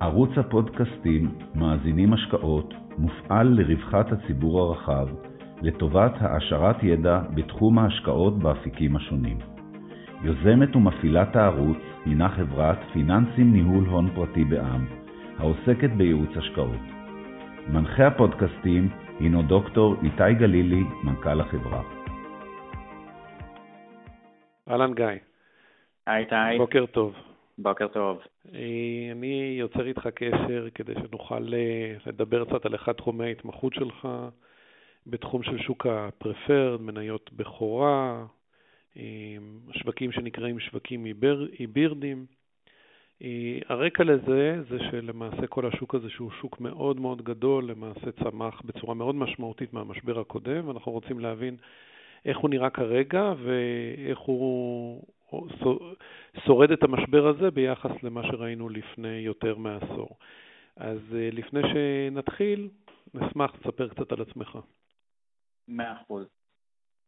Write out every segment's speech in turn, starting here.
ערוץ הפודקאסטים מאזינים השקעות מופעל לרווחת הציבור הרחב, לטובת העשרת ידע בתחום ההשקעות באפיקים השונים. יוזמת ומפעילת הערוץ הינה חברת פיננסים ניהול הון פרטי בע"מ, העוסקת בייעוץ השקעות. מנחה הפודקאסטים הינו דוקטור איתי גלילי, מנכ"ל החברה. אהלן גיא. היי איתי. בוקר טוב. בוקר טוב. אה, אני יוצר איתך קשר כדי שנוכל אה, לדבר קצת על אחד תחומי ההתמחות שלך בתחום של שוק הפרפרד, מניות בכורה, אה, שווקים שנקראים שווקים היברידיים. הרקע לזה זה שלמעשה כל השוק הזה, שהוא שוק מאוד מאוד גדול, למעשה צמח בצורה מאוד משמעותית מהמשבר הקודם, ואנחנו רוצים להבין איך הוא נראה כרגע ואיך הוא שורד את המשבר הזה ביחס למה שראינו לפני יותר מעשור. אז אה, לפני שנתחיל, נשמח לספר קצת על עצמך. מאה אחוז.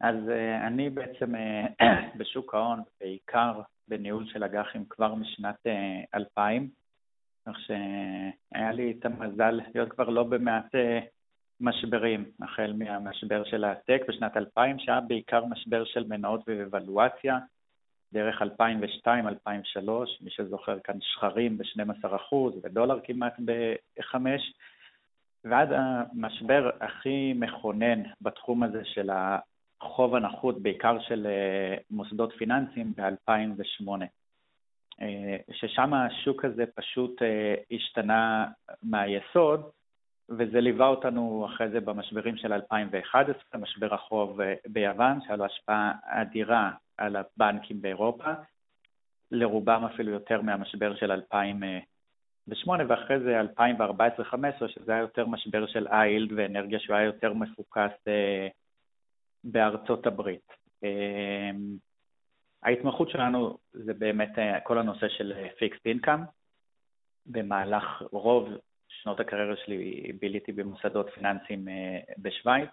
אז uh, אני בעצם uh, בשוק ההון, בעיקר בניהול של אג"חים כבר משנת uh, 2000, כך שהיה לי את המזל להיות כבר לא במעט משברים, החל מהמשבר של הטק בשנת 2000, שהיה בעיקר משבר של מניות ואבלואציה, דרך 2002-2003, מי שזוכר כאן שחרים ב-12% ודולר כמעט ב-5%, ועד המשבר הכי מכונן בתחום הזה של החוב הנחות, בעיקר של אה, מוסדות פיננסיים, ב-2008. אה, ששם השוק הזה פשוט אה, השתנה מהיסוד, וזה ליווה אותנו אחרי זה במשברים של 2011, משבר החוב ביוון, שהיה לו השפעה אדירה על הבנקים באירופה, לרובם אפילו יותר מהמשבר של 2008, ואחרי זה 2014-2015, שזה היה יותר משבר של איילד ואנרגיה שהוא היה יותר מפוקס אה, בארצות הברית. אה, ההתמחות שלנו זה באמת אה, כל הנושא של פיקסט אינקאם. במהלך רוב שנות הקריירה שלי ביליתי במוסדות פיננסיים בשוויץ,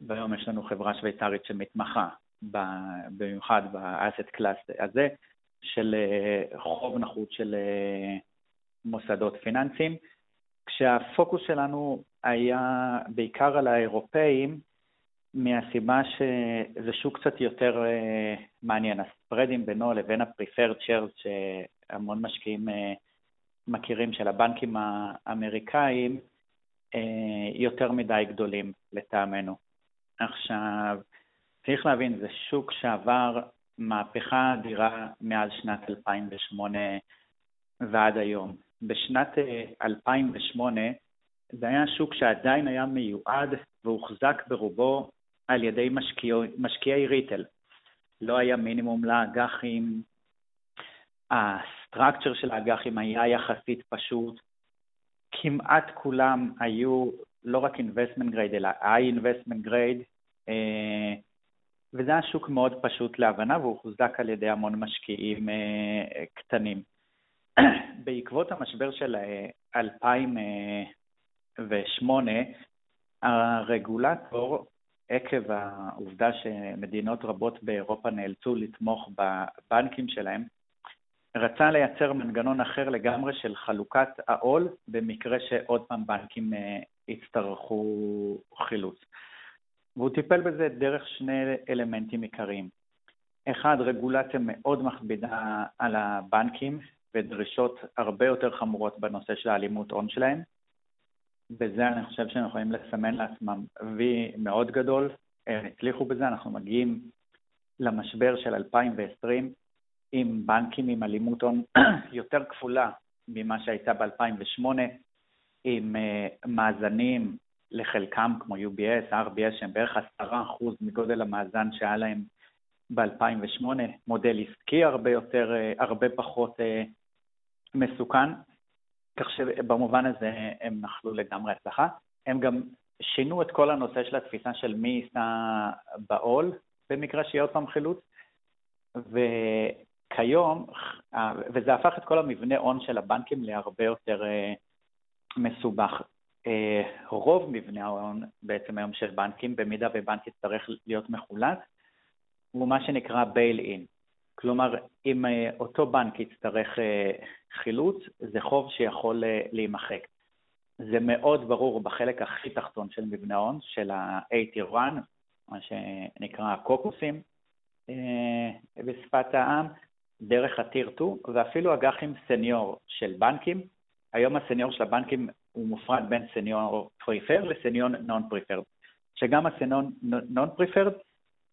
והיום יש לנו חברה שוויצרית שמתמחה במיוחד באסט קלאס הזה, של אה, חוב נחות של אה, מוסדות פיננסיים, כשהפוקוס שלנו היה בעיקר על האירופאים, מהסיבה שזה שוק קצת יותר אה, מעניין. הספרדים בינו לבין ה-preferred shares שהמון משקיעים מכירים של הבנקים האמריקאים, יותר מדי גדולים לטעמנו. עכשיו, צריך להבין, זה שוק שעבר מהפכה אדירה מאז שנת 2008 ועד היום. בשנת 2008 אה, זה היה שוק שעדיין היה מיועד והוחזק ברובו על ידי משקיעי, משקיעי ריטל. לא היה מינימום לאג"חים, הסטרקצ'ר של האג"חים היה יחסית פשוט, כמעט כולם היו לא רק investment grade אלא high grade, אה, וזה היה שוק מאוד פשוט להבנה והוא חוזק על ידי המון משקיעים אה, קטנים. בעקבות המשבר של 2008, אה, הרגולטור, עקב העובדה שמדינות רבות באירופה נאלצו לתמוך בבנקים שלהם, רצה לייצר מנגנון אחר לגמרי של חלוקת העול במקרה שעוד פעם בנקים אה, יצטרכו חילוץ. והוא טיפל בזה דרך שני אלמנטים עיקריים. אחד, רגולציה מאוד מכבידה על הבנקים ודרישות הרבה יותר חמורות בנושא של האלימות הון שלהם. בזה אני חושב שהם יכולים לסמן לעצמם וי מאוד גדול. הם הצליחו בזה, אנחנו מגיעים למשבר של 2020 עם בנקים עם אלימות הון יותר כפולה ממה שהייתה ב-2008, עם אה, מאזנים לחלקם, כמו UBS, RBS, שהם בערך עשרה אחוז מגודל המאזן שהיה להם ב-2008, מודל עסקי הרבה יותר, אה, הרבה פחות אה, מסוכן, כך שבמובן הזה הם נחלו לגמרי הצלחה. הם גם שינו את כל הנושא של התפיסה של מי יישא בעול במקרה שיהיה עוד פעם חילוץ, וכיום, אה, וזה הפך את כל המבנה הון של הבנקים להרבה יותר מסובך. אה, רוב מבנה ההון בעצם היום של בנקים, במידה ובנק יצטרך להיות מחולק, הוא מה שנקרא בייל אין. כלומר, אם אותו בנק יצטרך חילוץ, זה חוב שיכול להימחק. זה מאוד ברור בחלק הכי תחתון של מבנה ההון, של ה-A-Tier 1, מה שנקרא קוקוסים בשפת העם, דרך ה-Tier 2, ואפילו אג"חים סניור של בנקים. היום הסניור של הבנקים הוא מופרד בין סניור פריפר לסניור נון פריפרד, שגם הסניור נון פריפרד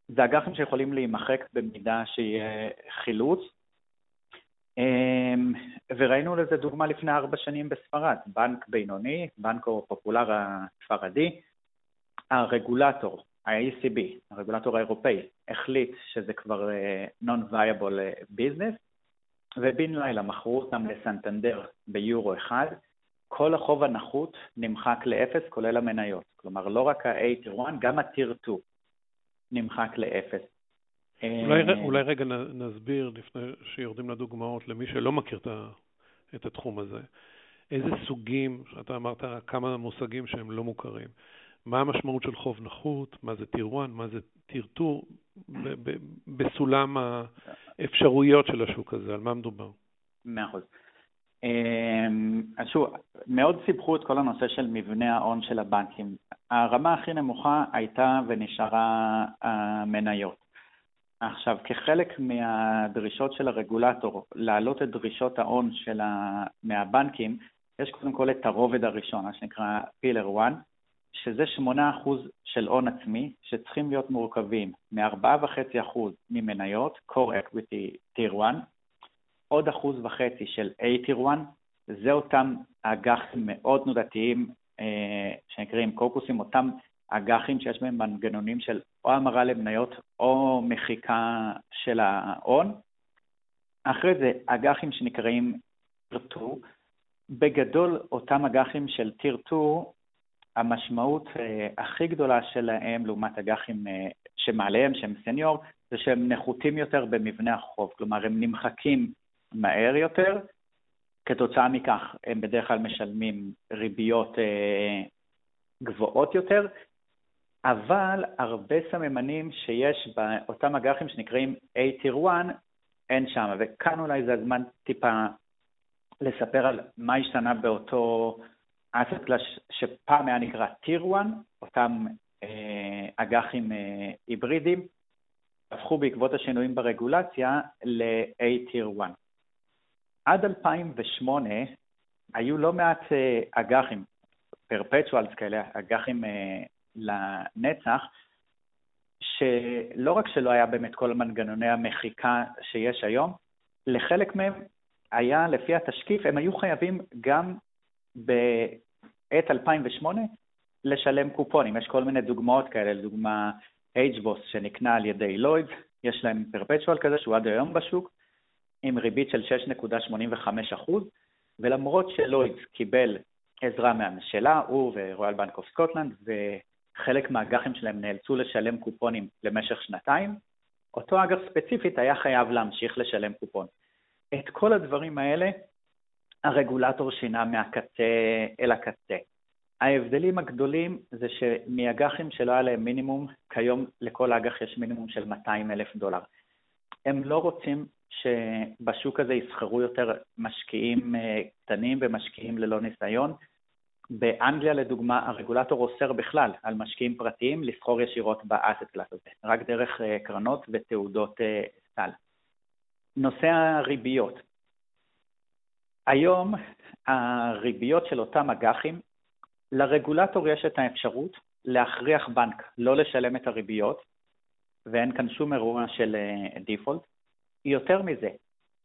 זה אג"חים שיכולים להימחק במידה שיהיה חילוץ. אמ, וראינו לזה דוגמה לפני ארבע שנים בספרד, בנק בינוני, בנקו פופולר הספרדי, הרגולטור, ה-ECB, הרגולטור האירופאי, החליט שזה כבר non-viable business, ובן לילה מכרו אותם לסנטנדר ביורו אחד, כל החוב הנחות נמחק לאפס, כולל המניות. כלומר, לא רק ה-A-Tier 1, גם ה-Tier 2 נמחק לאפס. אולי, אה, אולי רגע נסביר, לפני שיורדים לדוגמאות, למי שלא מכיר את התחום הזה, איזה סוגים, אתה אמרת כמה מושגים שהם לא מוכרים, מה המשמעות של חוב נחות, מה זה טיר 1, מה זה טיר 2, בסולם האפשרויות של השוק הזה, על מה מדובר? מאה אחוז. אמ, אז שוב, מאוד סיפחו את כל הנושא של מבנה ההון של הבנקים. הרמה הכי נמוכה הייתה ונשארה המניות. עכשיו, כחלק מהדרישות של הרגולטור להעלות את דרישות ההון של ה... מהבנקים, יש קודם כל את הרובד הראשון, מה שנקרא פילר 1, שזה 8% של הון עצמי, שצריכים להיות מורכבים מ-4.5% ממניות, core equity tier 1, עוד אחוז וחצי של A-Tier 1, זה אותם אג"חים מאוד תנודתיים אה, שנקראים קוקוסים, אותם אג"חים שיש בהם מנגנונים של או המרה למניות או מחיקה של ההון. אחרי זה אג"חים שנקראים טיר 2, בגדול אותם אג"חים של טיר 2, המשמעות אה, הכי גדולה שלהם לעומת אג"חים אה, שמעליהם, שהם סניור, זה שהם נחותים יותר במבנה החוב, כלומר הם נמחקים מהר יותר. כתוצאה מכך הם בדרך כלל משלמים ריביות אה, גבוהות יותר, אבל הרבה סממנים שיש באותם אג"חים שנקראים A-Tier 1 אין שם, וכאן אולי זה הזמן טיפה לספר על מה השתנה באותו אסט קלאס שפעם היה נקרא Tier 1, אותם אה, אג"חים אה, היברידיים, הפכו בעקבות השינויים ברגולציה ל-A-Tier 1. עד 2008 היו לא מעט אה, אג"חים, פרפטואלס כאלה, אג"חים אה, לנצח, שלא רק שלא היה באמת כל מנגנוני המחיקה שיש היום, לחלק מהם היה, לפי התשקיף, הם היו חייבים גם בעת 2008 לשלם קופונים. יש כל מיני דוגמאות כאלה, לדוגמה HBOS שנקנה על ידי לוידס, יש להם perpetual כזה שהוא עד היום בשוק, עם ריבית של 6.85%, ולמרות שלוידס קיבל עזרה מהממשלה, הוא ורויאל בנק אוף סקוטלנד, וחלק מהאג"חים שלהם נאלצו לשלם קופונים למשך שנתיים, אותו אג"ח ספציפית היה חייב להמשיך לשלם קופון. את כל הדברים האלה הרגולטור שינה מהקצה אל הקצה. ההבדלים הגדולים זה שמאג"חים שלא היה להם מינימום, כיום לכל אג"ח יש מינימום של 200 אלף דולר. הם לא רוצים שבשוק הזה יסחרו יותר משקיעים אה, קטנים ומשקיעים ללא ניסיון. באנגליה, לדוגמה, הרגולטור אוסר בכלל על משקיעים פרטיים לסחור ישירות באסט קלאס הזה, רק דרך אה, קרנות ותעודות אה, סל. נושא הריביות. היום הריביות של אותם אג"חים, לרגולטור יש את האפשרות להכריח בנק לא לשלם את הריביות, ואין כאן שום אירוע של דיפולט. יותר מזה,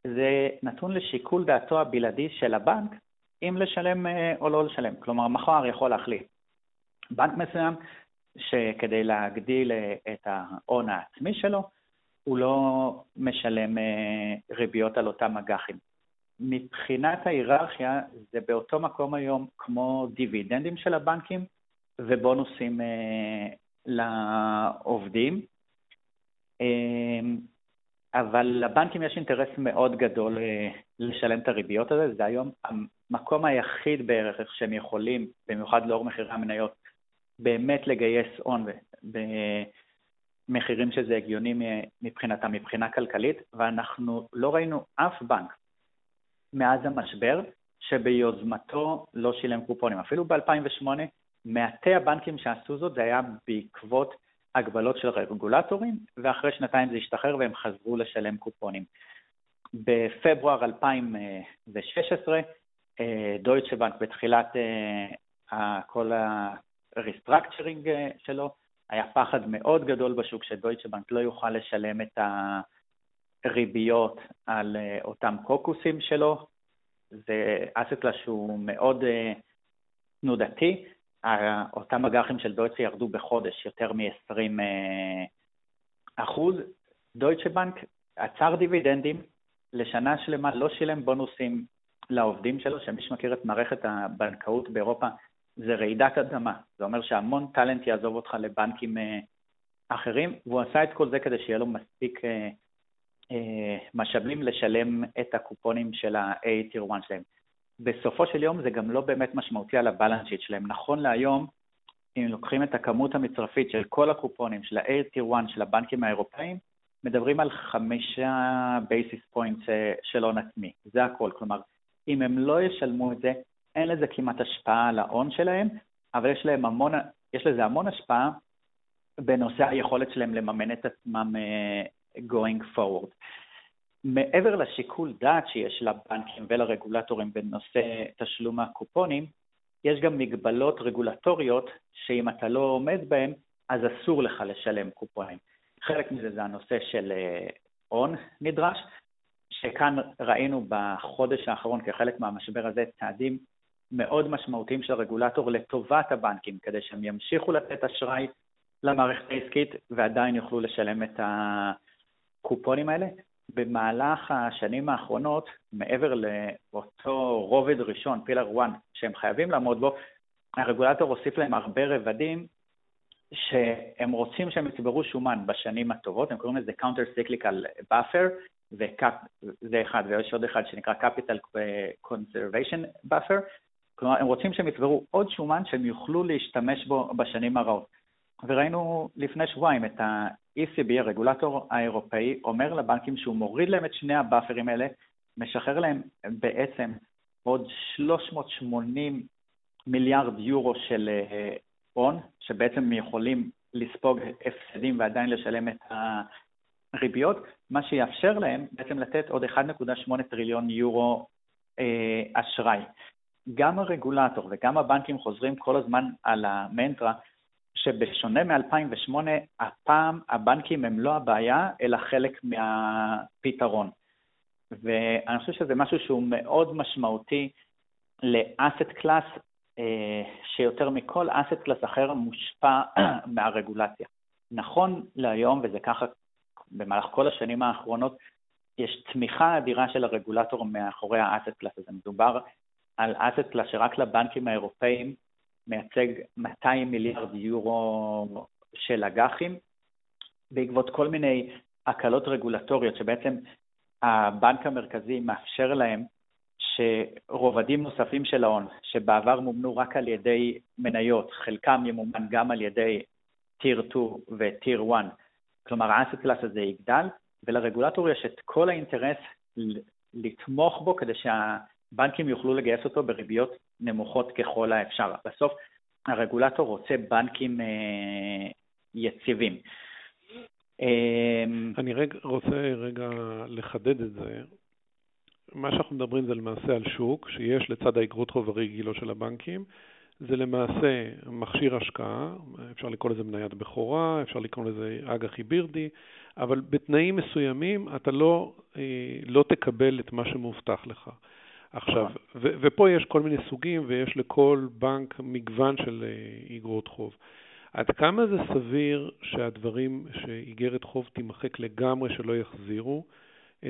זה נתון לשיקול דעתו הבלעדי של הבנק אם לשלם אה, או לא לשלם. כלומר, מחר יכול להחליט בנק מסוים שכדי להגדיל אה, את ההון העצמי שלו, הוא לא משלם אה, ריביות על אותם אג"חים. מבחינת ההיררכיה, זה באותו מקום היום כמו דיבידנדים של הבנקים ובונוסים לעובדים. אבל לבנקים יש אינטרס מאוד גדול אה, לשלם את הריביות הזה, זה היום המקום היחיד בערך שהם יכולים, במיוחד לאור מחירי המניות, באמת לגייס הון מחירים שזה הגיוני מבחינתם, מבחינה כלכלית, ואנחנו לא ראינו אף בנק מאז המשבר שביוזמתו לא שילם קופונים. אפילו ב-2008, מעטי הבנקים שעשו זאת זה היה בעקבות הגבלות של רגולטורים, ואחרי שנתיים זה השתחרר והם חזרו לשלם קופונים. בפברואר 2016, דויטשה בנק בתחילת אה, כל ה-restructuring אה, שלו, היה פחד מאוד גדול בשוק שדויטשה בנק לא יוכל לשלם את הריביות על אה, אותם קוקוסים שלו. זה אסטלה שהוא מאוד תנודתי, אותם אג"חים של דויטשה ירדו בחודש יותר מ-20 אחוז. דויטשה בנק עצר דיבידנדים, לשנה שלמה לא שילם בונוסים לעובדים שלו, שמי שמכיר את מערכת הבנקאות באירופה, זה רעידת אדמה. זה אומר שהמון טאלנט יעזוב אותך לבנקים אה, אחרים, והוא עשה את כל זה כדי שיהיה לו מספיק אה, אה, משאבים לשלם את הקופונים של ה-A-Tier 1 שלהם. בסופו של יום זה גם לא באמת משמעותי על הבלנס שיט שלהם. נכון להיום, אם לוקחים את הכמות המצרפית של כל הקופונים של ה-A-Tier 1 של הבנקים האירופאים, מדברים על חמישה basis point של הון עצמי, זה הכל. כלומר, אם הם לא ישלמו את זה, אין לזה כמעט השפעה על ההון שלהם, אבל יש, להם המון, יש לזה המון השפעה בנושא היכולת שלהם לממן את עצמם uh, going forward. מעבר לשיקול דעת שיש לבנקים ולרגולטורים בנושא תשלום הקופונים, יש גם מגבלות רגולטוריות שאם אתה לא עומד בהן, אז אסור לך לשלם קופונים. חלק מזה זה הנושא של אה, הון נדרש, שכאן ראינו בחודש האחרון כחלק מהמשבר הזה צעדים מאוד משמעותיים של הרגולטור לטובת הבנקים, כדי שהם ימשיכו לתת אשראי למערכת העסקית ועדיין יוכלו לשלם את הקופונים האלה. במהלך השנים האחרונות, מעבר לאותו רובד ראשון, פילר 1, שהם חייבים לעמוד בו, הרגולטור הוסיף להם הרבה רבדים שהם רוצים שהם יצברו שומן בשנים הטובות, הם קוראים לזה counter cyclical buffer, זה אחד, ויש עוד אחד שנקרא capital conservation buffer, כלומר הם רוצים שהם יצברו עוד שומן שהם יוכלו להשתמש בו בשנים הרעות. וראינו לפני שבועיים את ה-ECB, הרגולטור האירופאי, אומר לבנקים שהוא מוריד להם את שני הבאפרים האלה, משחרר להם בעצם עוד 380 מיליארד יורו של אה, הון, שבעצם יכולים לספוג הפסדים ועדיין לשלם את הריביות, מה שיאפשר להם בעצם לתת עוד 1.8 טריליון יורו אה, אשראי. גם הרגולטור וגם הבנקים חוזרים כל הזמן על המנטרה שבשונה מ-2008, הפעם הבנקים הם לא הבעיה, אלא חלק מהפתרון. ואני חושב שזה משהו שהוא מאוד משמעותי ל asset class אה, שיותר מכל asset class אחר מושפע מהרגולציה. נכון להיום, וזה ככה במהלך כל השנים האחרונות, יש תמיכה אדירה של הרגולטור מאחורי ה asset class הזה. מדובר על asset class שרק לבנקים האירופאים מייצג 200 מיליארד יורו של אג"חים, בעקבות כל מיני הקלות רגולטוריות שבעצם הבנק המרכזי מאפשר להם שרובדים נוספים של ההון, שבעבר מומנו רק על ידי מניות, חלקם ימומן גם על ידי Tier 2 ו Tier 1, כלומר ה asset class הזה יגדל, ולרגולטור יש את כל האינטרס לתמוך בו כדי שהבנקים יוכלו לגייס אותו בריביות נמוכות ככל האפשר. בסוף הרגולטור רוצה בנקים אה, יציבים. אה, אני רגע, רוצה רגע לחדד את זה. מה שאנחנו מדברים זה למעשה על שוק שיש לצד האגרות חוב הרגילות של הבנקים, זה למעשה מכשיר השקעה, אפשר לקרוא לזה מניית בכורה, אפשר לקרוא לזה אג"ח היבירדי, אבל בתנאים מסוימים אתה לא, אה, לא תקבל את מה שמובטח לך. עכשיו, ו- ופה יש כל מיני סוגים ויש לכל בנק מגוון של אה, איגרות חוב. עד כמה זה סביר שהדברים, שאיגרת חוב תימחק לגמרי, שלא יחזירו?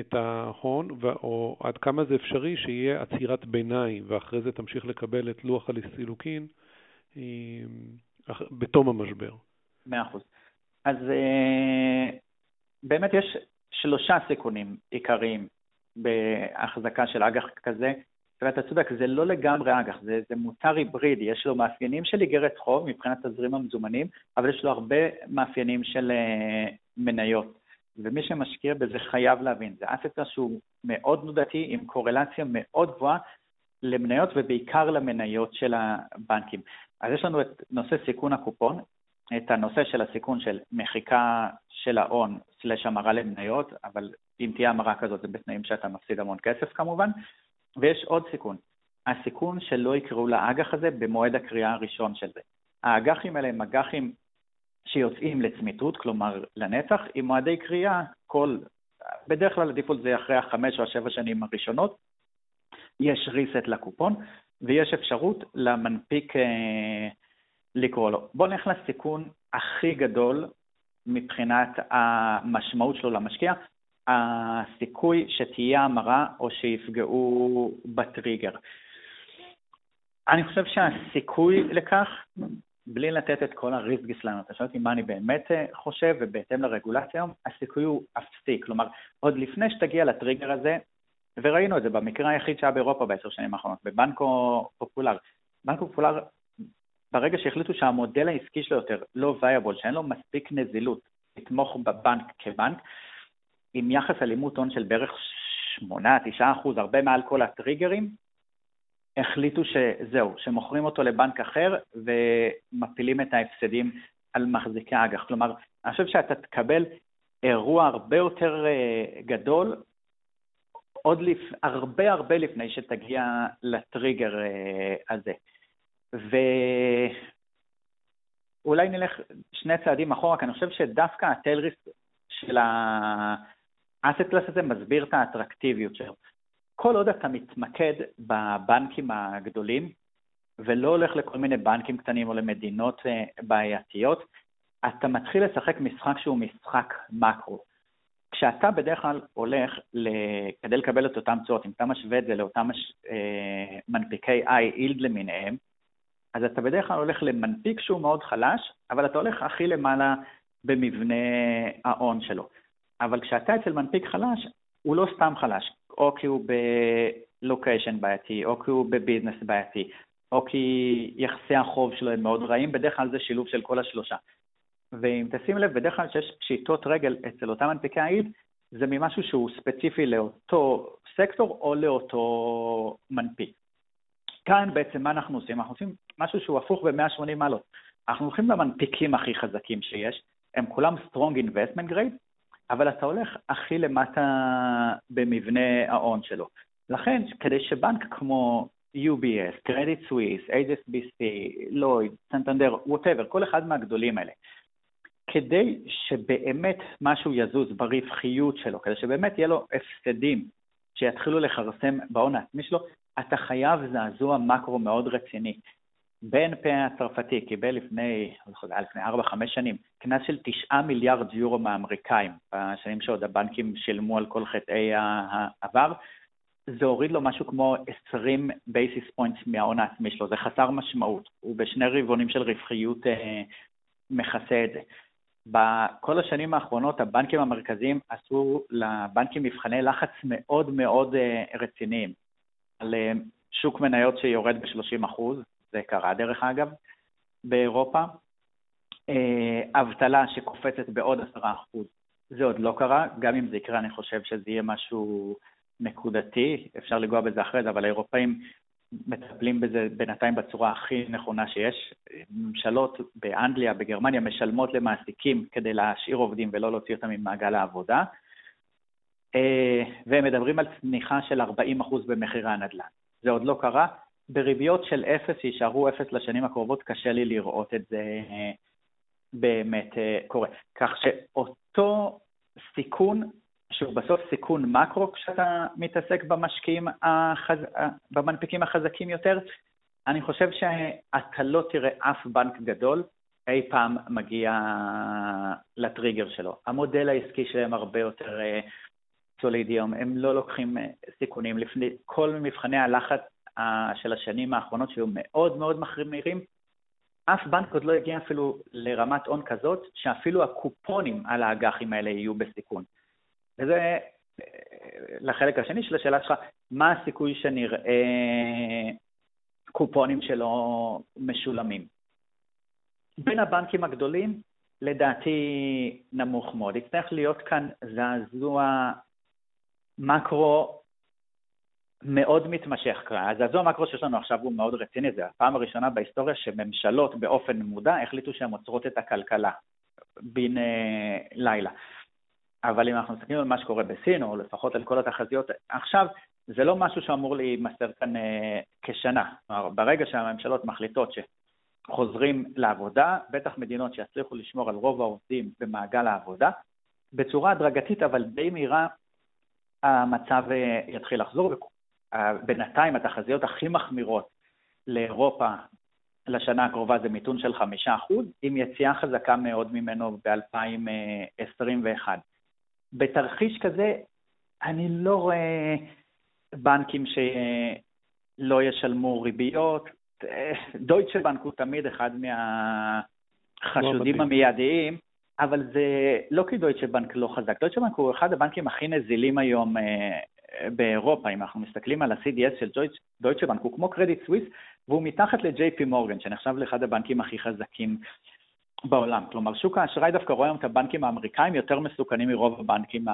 את ההון, או עד כמה זה אפשרי שיהיה עצירת ביניים, ואחרי זה תמשיך לקבל את לוח הסילוקין אה, בתום המשבר. מאה אחוז. אז אה, באמת יש שלושה סיכונים עיקריים בהחזקה של אג"ח כזה. ואתה צודק, זה לא לגמרי אג"ח, זה, זה מוצר היברידי, יש לו מאפיינים של איגרת חוב מבחינת תזרים המזומנים, אבל יש לו הרבה מאפיינים של uh, מניות. ומי שמשקיע בזה חייב להבין, זה אסטה שהוא מאוד תנודתי, עם קורלציה מאוד גבוהה למניות ובעיקר למניות של הבנקים. אז יש לנו את נושא סיכון הקופון, את הנושא של הסיכון של מחיקה של ההון סלש המרה למניות, אבל אם תהיה המרה כזאת זה בתנאים שאתה מפסיד המון כסף כמובן, ויש עוד סיכון, הסיכון שלא יקראו לאג"ח הזה במועד הקריאה הראשון של זה. האג"חים האלה הם אג"חים שיוצאים לצמיתות, כלומר לנצח, עם מועדי קריאה כל, בדרך כלל הדיפולט זה אחרי החמש או השבע שנים הראשונות, יש reset לקופון ויש אפשרות למנפיק אה, לקרוא לו. בואו נלך לסיכון הכי גדול מבחינת המשמעות שלו למשקיע, הסיכוי שתהיה המרה או שיפגעו בטריגר. אני חושב שהסיכוי לכך, בלי לתת את כל הריסק שלנו, אתה שואל אותי מה אני באמת אה, חושב, ובהתאם לרגולציה היום, הסיכוי הוא אפסי. כלומר, עוד לפני שתגיע לטריגר הזה, וראינו את זה במקרה היחיד שהיה באירופה בעשר שנים האחרונות, בבנקו פופולר. בנקו פופולר, ברגע שהחליטו שהמודל העסקי שלו יותר לא וייבול, שאין לו מספיק נזילות לתמוך בבנק כבנק, עם יחס אלימות הון של בערך 8-9 אחוז, הרבה מעל כל הטריגרים, החליטו שזהו, שמוכרים אותו לבנק אחר ומפילים את ההפסדים על מחזיקי האג"ח. כלומר, אני חושב שאתה תקבל אירוע הרבה יותר אה, גדול, עוד לפ... הרבה הרבה לפני שתגיע לטריגר אה, הזה. ואולי נלך שני צעדים אחורה, כי אני חושב שדווקא הטלריסק של האסט קלאס הזה מסביר את האטרקטיביות שלו. כל עוד אתה מתמקד בבנקים הגדולים, ולא הולך לכל מיני בנקים קטנים או למדינות אה, בעייתיות, אתה מתחיל לשחק משחק שהוא משחק מקרו. כשאתה בדרך כלל הולך. כדי לקבל את אותן תשואות, אם אתה משווה את זה לאותם מש... אה, מנפיקי איי-אילד למיניהם, אז אתה בדרך כלל הולך למנפיק שהוא מאוד חלש, אבל אתה הולך הכי למעלה במבנה ההון שלו. אבל כשאתה אצל מנפיק חלש, הוא לא סתם חלש, או כי הוא בלוקיישן בעייתי, או כי הוא בביזנס בעייתי, או כי יחסי החוב שלו הם מאוד רעים, בדרך כלל זה שילוב של כל השלושה. ואם תשים לב, בדרך כלל כשיש פשיטות רגל אצל אותם מנפיקי העיד, זה ממשהו שהוא ספציפי לאותו סקטור או לאותו מנפיק. כאן בעצם מה אנחנו עושים? אנחנו עושים משהו שהוא הפוך ב-180 מעלות. אנחנו הולכים למנפיקים הכי חזקים שיש, הם כולם strong investment grade, אבל אתה הולך הכי למטה במבנה ההון שלו. לכן, כדי שבנק כמו UBS, קרדיט סוויס, HSBC, לויד, סנטנדר, whatever, כל אחד מהגדולים האלה, כדי שבאמת משהו יזוז ברווחיות שלו, כדי שבאמת יהיה לו הפסדים שיתחילו לכרסם בהון העצמי שלו, אתה חייב זעזוע מקרו מאוד רציני. BNP הצרפתי קיבל לפני, לא לפני 4-5 שנים, קנס של 9 מיליארד יורו מהאמריקאים, בשנים שעוד הבנקים שילמו על כל חטאי העבר. זה הוריד לו משהו כמו 20 basis points מההון העצמי שלו, זה חסר משמעות, הוא בשני רבעונים של רווחיות אה, מכסה את זה. בכל השנים האחרונות הבנקים המרכזיים עשו לבנקים מבחני לחץ מאוד מאוד אה, רציניים על אה, שוק מניות שיורד ב-30 אחוז, זה קרה דרך אגב, באירופה. אה, אבטלה שקופצת בעוד עשרה אחוז, זה עוד לא קרה, גם אם זה יקרה אני חושב שזה יהיה משהו נקודתי, אפשר לגוע בזה אחרי זה, אבל האירופאים מטפלים בזה בינתיים בצורה הכי נכונה שיש. ממשלות באנגליה, בגרמניה, משלמות למעסיקים כדי להשאיר עובדים ולא להוציא אותם ממעגל העבודה, והם מדברים על צניחה של 40% במחירי הנדל"ן. זה עוד לא קרה, בריביות של אפס שיישארו אפס לשנים הקרובות, קשה לי לראות את זה אה, באמת אה, קורה. כך שאותו סיכון, שהוא בסוף סיכון מקרו כשאתה מתעסק במשקיעים, החז... במנפיקים החזקים יותר, אני חושב שאתה לא תראה אף בנק גדול אי פעם מגיע לטריגר שלו. המודל העסקי שלהם הרבה יותר אה, סולידי היום, הם לא לוקחים סיכונים. לפני כל מבחני הלחץ של השנים האחרונות שהיו מאוד מאוד מחמירים, אף בנק עוד לא הגיע אפילו לרמת הון כזאת, שאפילו הקופונים על האג"חים האלה יהיו בסיכון. וזה לחלק השני של השאלה שלך, מה הסיכוי שנראה קופונים שלא משולמים? בין הבנקים הגדולים, לדעתי נמוך מאוד. יצטרך להיות כאן זעזוע מקרו מאוד מתמשך כאן. הזעזוע המקרו שיש לנו עכשיו הוא מאוד רציני, זה הפעם הראשונה בהיסטוריה שממשלות באופן מודע החליטו שהן עוצרות את הכלכלה בן אה, לילה. אבל אם אנחנו מסתכלים על מה שקורה בסין, או לפחות על כל התחזיות עכשיו, זה לא משהו שאמור להימסר כאן אה, כשנה. כלומר, ברגע שהממשלות מחליטות שחוזרים לעבודה, בטח מדינות שיצליחו לשמור על רוב העובדים במעגל העבודה, בצורה הדרגתית אבל די מהירה המצב אה, יתחיל לחזור. בינתיים התחזיות הכי מחמירות לאירופה לשנה הקרובה זה מיתון של חמישה אחוז, עם יציאה חזקה מאוד ממנו ב-2021. בתרחיש כזה, אני לא רואה בנקים שלא ישלמו ריביות. דויטשה בנק הוא תמיד אחד מהחשודים המיידיים, אבל זה לא כי דויטשה בנק לא חזק. דויטשה בנק הוא אחד הבנקים הכי נזילים היום אה, באירופה. אם אנחנו מסתכלים על ה-CDS של דויטשה בנק, הוא כמו קרדיט סוויס, והוא מתחת ל-JP מורגן, שנחשב לאחד הבנקים הכי חזקים בעולם. כלומר, שוק האשראי דווקא רואה היום את הבנקים האמריקאים יותר מסוכנים מרוב הבנקים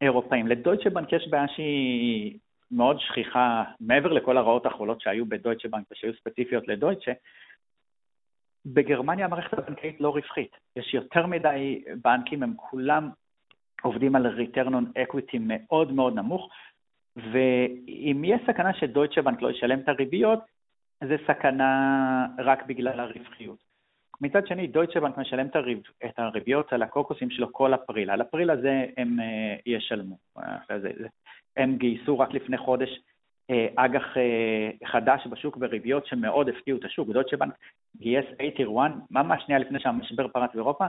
האירופאים. לדויטשה בנק יש בעיה שהיא מאוד שכיחה, מעבר לכל הרעות החולות שהיו בדויטשה בנק ושהיו ספציפיות לדויטשה, בגרמניה המערכת הבנקאית לא רווחית. יש יותר מדי בנקים, הם כולם עובדים על return on equity מאוד מאוד נמוך, ואם יש סכנה שדויטשה בנק לא ישלם את הריביות, זה סכנה רק בגלל הרווחיות. מצד שני, דויטשה בנק משלם את הריביות על הקוקוסים שלו כל אפריל. על אפריל הזה הם אה, ישלמו. הם גייסו רק לפני חודש אה, אג"ח אה, חדש בשוק בריביות שמאוד הפתיעו את השוק. דויטשה בנק גייס A-Tier 1 ממש שנייה לפני שהמשבר פרץ באירופה,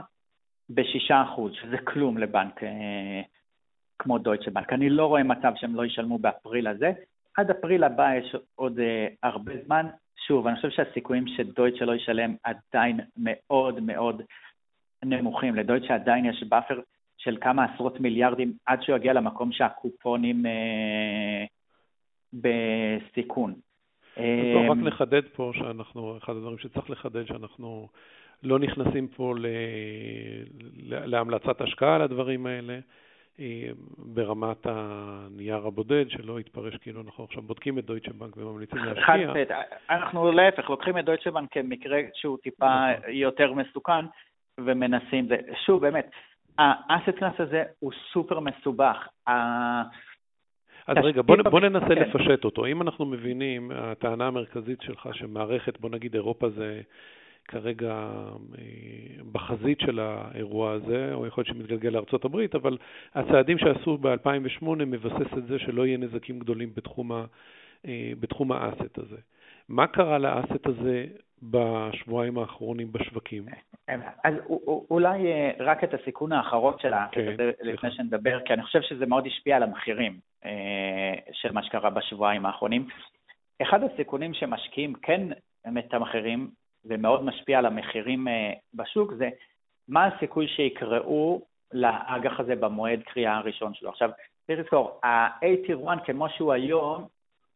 בשישה אחוז, שזה כלום לבנק כמו דויטשה בנק. אני לא רואה מצב שהם לא ישלמו באפריל הזה. עד אפריל הבא יש עוד הרבה זמן, שוב, אני חושב שהסיכויים שדויטשה לא ישלם עדיין מאוד מאוד נמוכים. לדויטשה עדיין יש buffer של כמה עשרות מיליארדים עד שהוא יגיע למקום שהקופונים אה, בסיכון. אה, רק לחדד פה שאנחנו, אחד הדברים שצריך לחדד, שאנחנו לא נכנסים פה ל, להמלצת השקעה על הדברים האלה. ברמת הנייר הבודד, שלא יתפרש כאילו אנחנו עכשיו בודקים את דויטשה בנק וממליצים להשקיע. אנחנו להפך, לוקחים את דויטשה בנק כמקרה שהוא טיפה נכון. יותר מסוכן, ומנסים, שוב, באמת, האסט קלאס הזה הוא סופר מסובך. אז רגע, בוא, בוא ננסה כן. לפשט אותו. אם אנחנו מבינים, הטענה המרכזית שלך שמערכת, בוא נגיד אירופה זה כרגע אה, בחזית של האירוע הזה, או יכול להיות שמתגלגל הברית, אבל הצעדים שעשו ב-2008 מבסס את זה שלא יהיה נזקים גדולים בתחום, ה, אה, בתחום האסט הזה. מה קרה לאסט הזה בשבועיים האחרונים בשווקים? אז אולי אה, רק את הסיכון האחרון של האסט כן, הזה לפני שנדבר, כי אני חושב שזה מאוד השפיע על המחירים של מה שקרה בשבועיים האחרונים. אחד הסיכונים שמשקיעים כן מתמחרים ומאוד משפיע על המחירים אה, בשוק, זה מה הסיכוי שיקראו לאג"ח הזה במועד קריאה הראשון שלו. עכשיו, צריך לזכור, ה-A-Tier 1 כמו שהוא היום,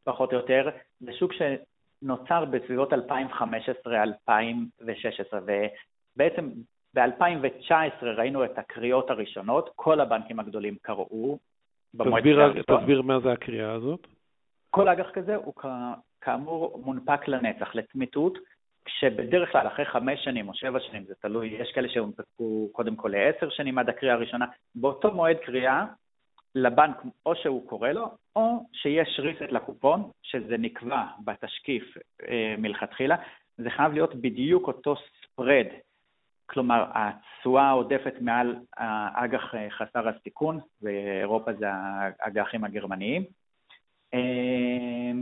פחות או יותר, זה שוק שנוצר בסביבות 2015-2016, ובעצם ב-2019 ראינו את הקריאות הראשונות, כל הבנקים הגדולים קראו הראשון. תסביר מה זה הקריאה הזאת. כל אג"ח כזה הוא כאמור מונפק לנצח, לצמיתות, כשבדרך כלל אחרי חמש שנים או שבע שנים, זה תלוי, יש כאלה שהונפקו קודם כל לעשר שנים עד הקריאה הראשונה, באותו מועד קריאה, לבנק או שהוא קורא לו, או שיש ריסט לקופון, שזה נקבע בתשקיף אה, מלכתחילה, זה חייב להיות בדיוק אותו ספרד, כלומר התשואה העודפת מעל האג"ח אה, חסר הסיכון, ואירופה זה האג"חים הגרמניים. אה,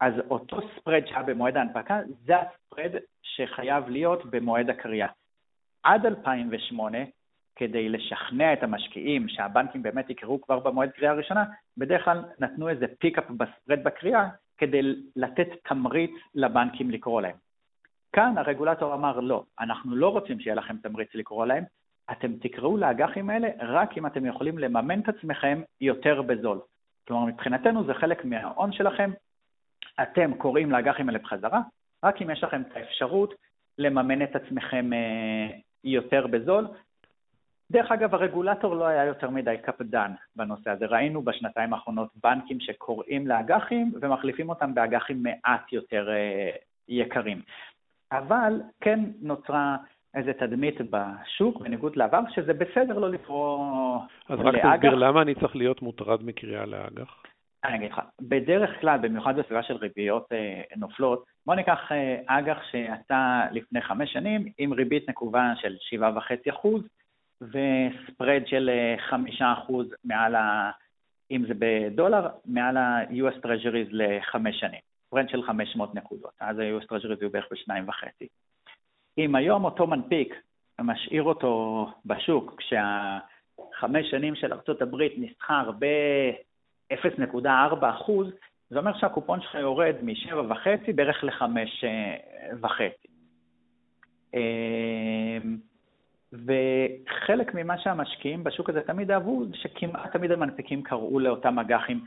אז אותו ספרד שהיה במועד ההנפקה, זה הספרד שחייב להיות במועד הקריאה. עד 2008, כדי לשכנע את המשקיעים שהבנקים באמת יקראו כבר במועד קריאה הראשונה, בדרך כלל נתנו איזה פיק-אפ בספרד בקריאה כדי לתת תמריץ לבנקים לקרוא להם. כאן הרגולטור אמר לא, אנחנו לא רוצים שיהיה לכם תמריץ לקרוא להם, אתם תקראו לאג"חים האלה רק אם אתם יכולים לממן את עצמכם יותר בזול. כלומר, מבחינתנו זה חלק מההון שלכם, אתם קוראים לאג"חים האלה בחזרה, רק אם יש לכם את האפשרות לממן את עצמכם אה, יותר בזול. דרך אגב, הרגולטור לא היה יותר מדי קפדן בנושא הזה. ראינו בשנתיים האחרונות בנקים שקוראים לאג"חים ומחליפים אותם באג"חים מעט יותר אה, יקרים. אבל כן נוצרה איזה תדמית בשוק, בניגוד לעבר, שזה בסדר לא לקרוא לאג"ח. אז רק תסביר למה אני צריך להיות מוטרד מקריאה לאג"ח? אני אגיד לך, בדרך כלל, במיוחד בסביבה של ריביות אה, נופלות, בוא ניקח אה, אג"ח שיצא לפני חמש שנים עם ריבית נקובה של 7.5% וספרד של אה, חמישה אחוז מעל ה... אם זה בדולר, מעל ה-US Treasuries לחמש שנים. ספרד של 500 נקודות, אז ה-US Treasuries היו בערך בשניים וחצי. אם היום אותו מנפיק משאיר אותו בשוק, כשהחמש שנים של ארה"ב נסחר ב-0.4 אחוז, זה אומר שהקופון שלך יורד מ-7.5 בערך ל-5.5. וחלק ממה שהמשקיעים בשוק הזה תמיד אהבו, שכמעט תמיד המנפיקים קראו לאותם אג"חים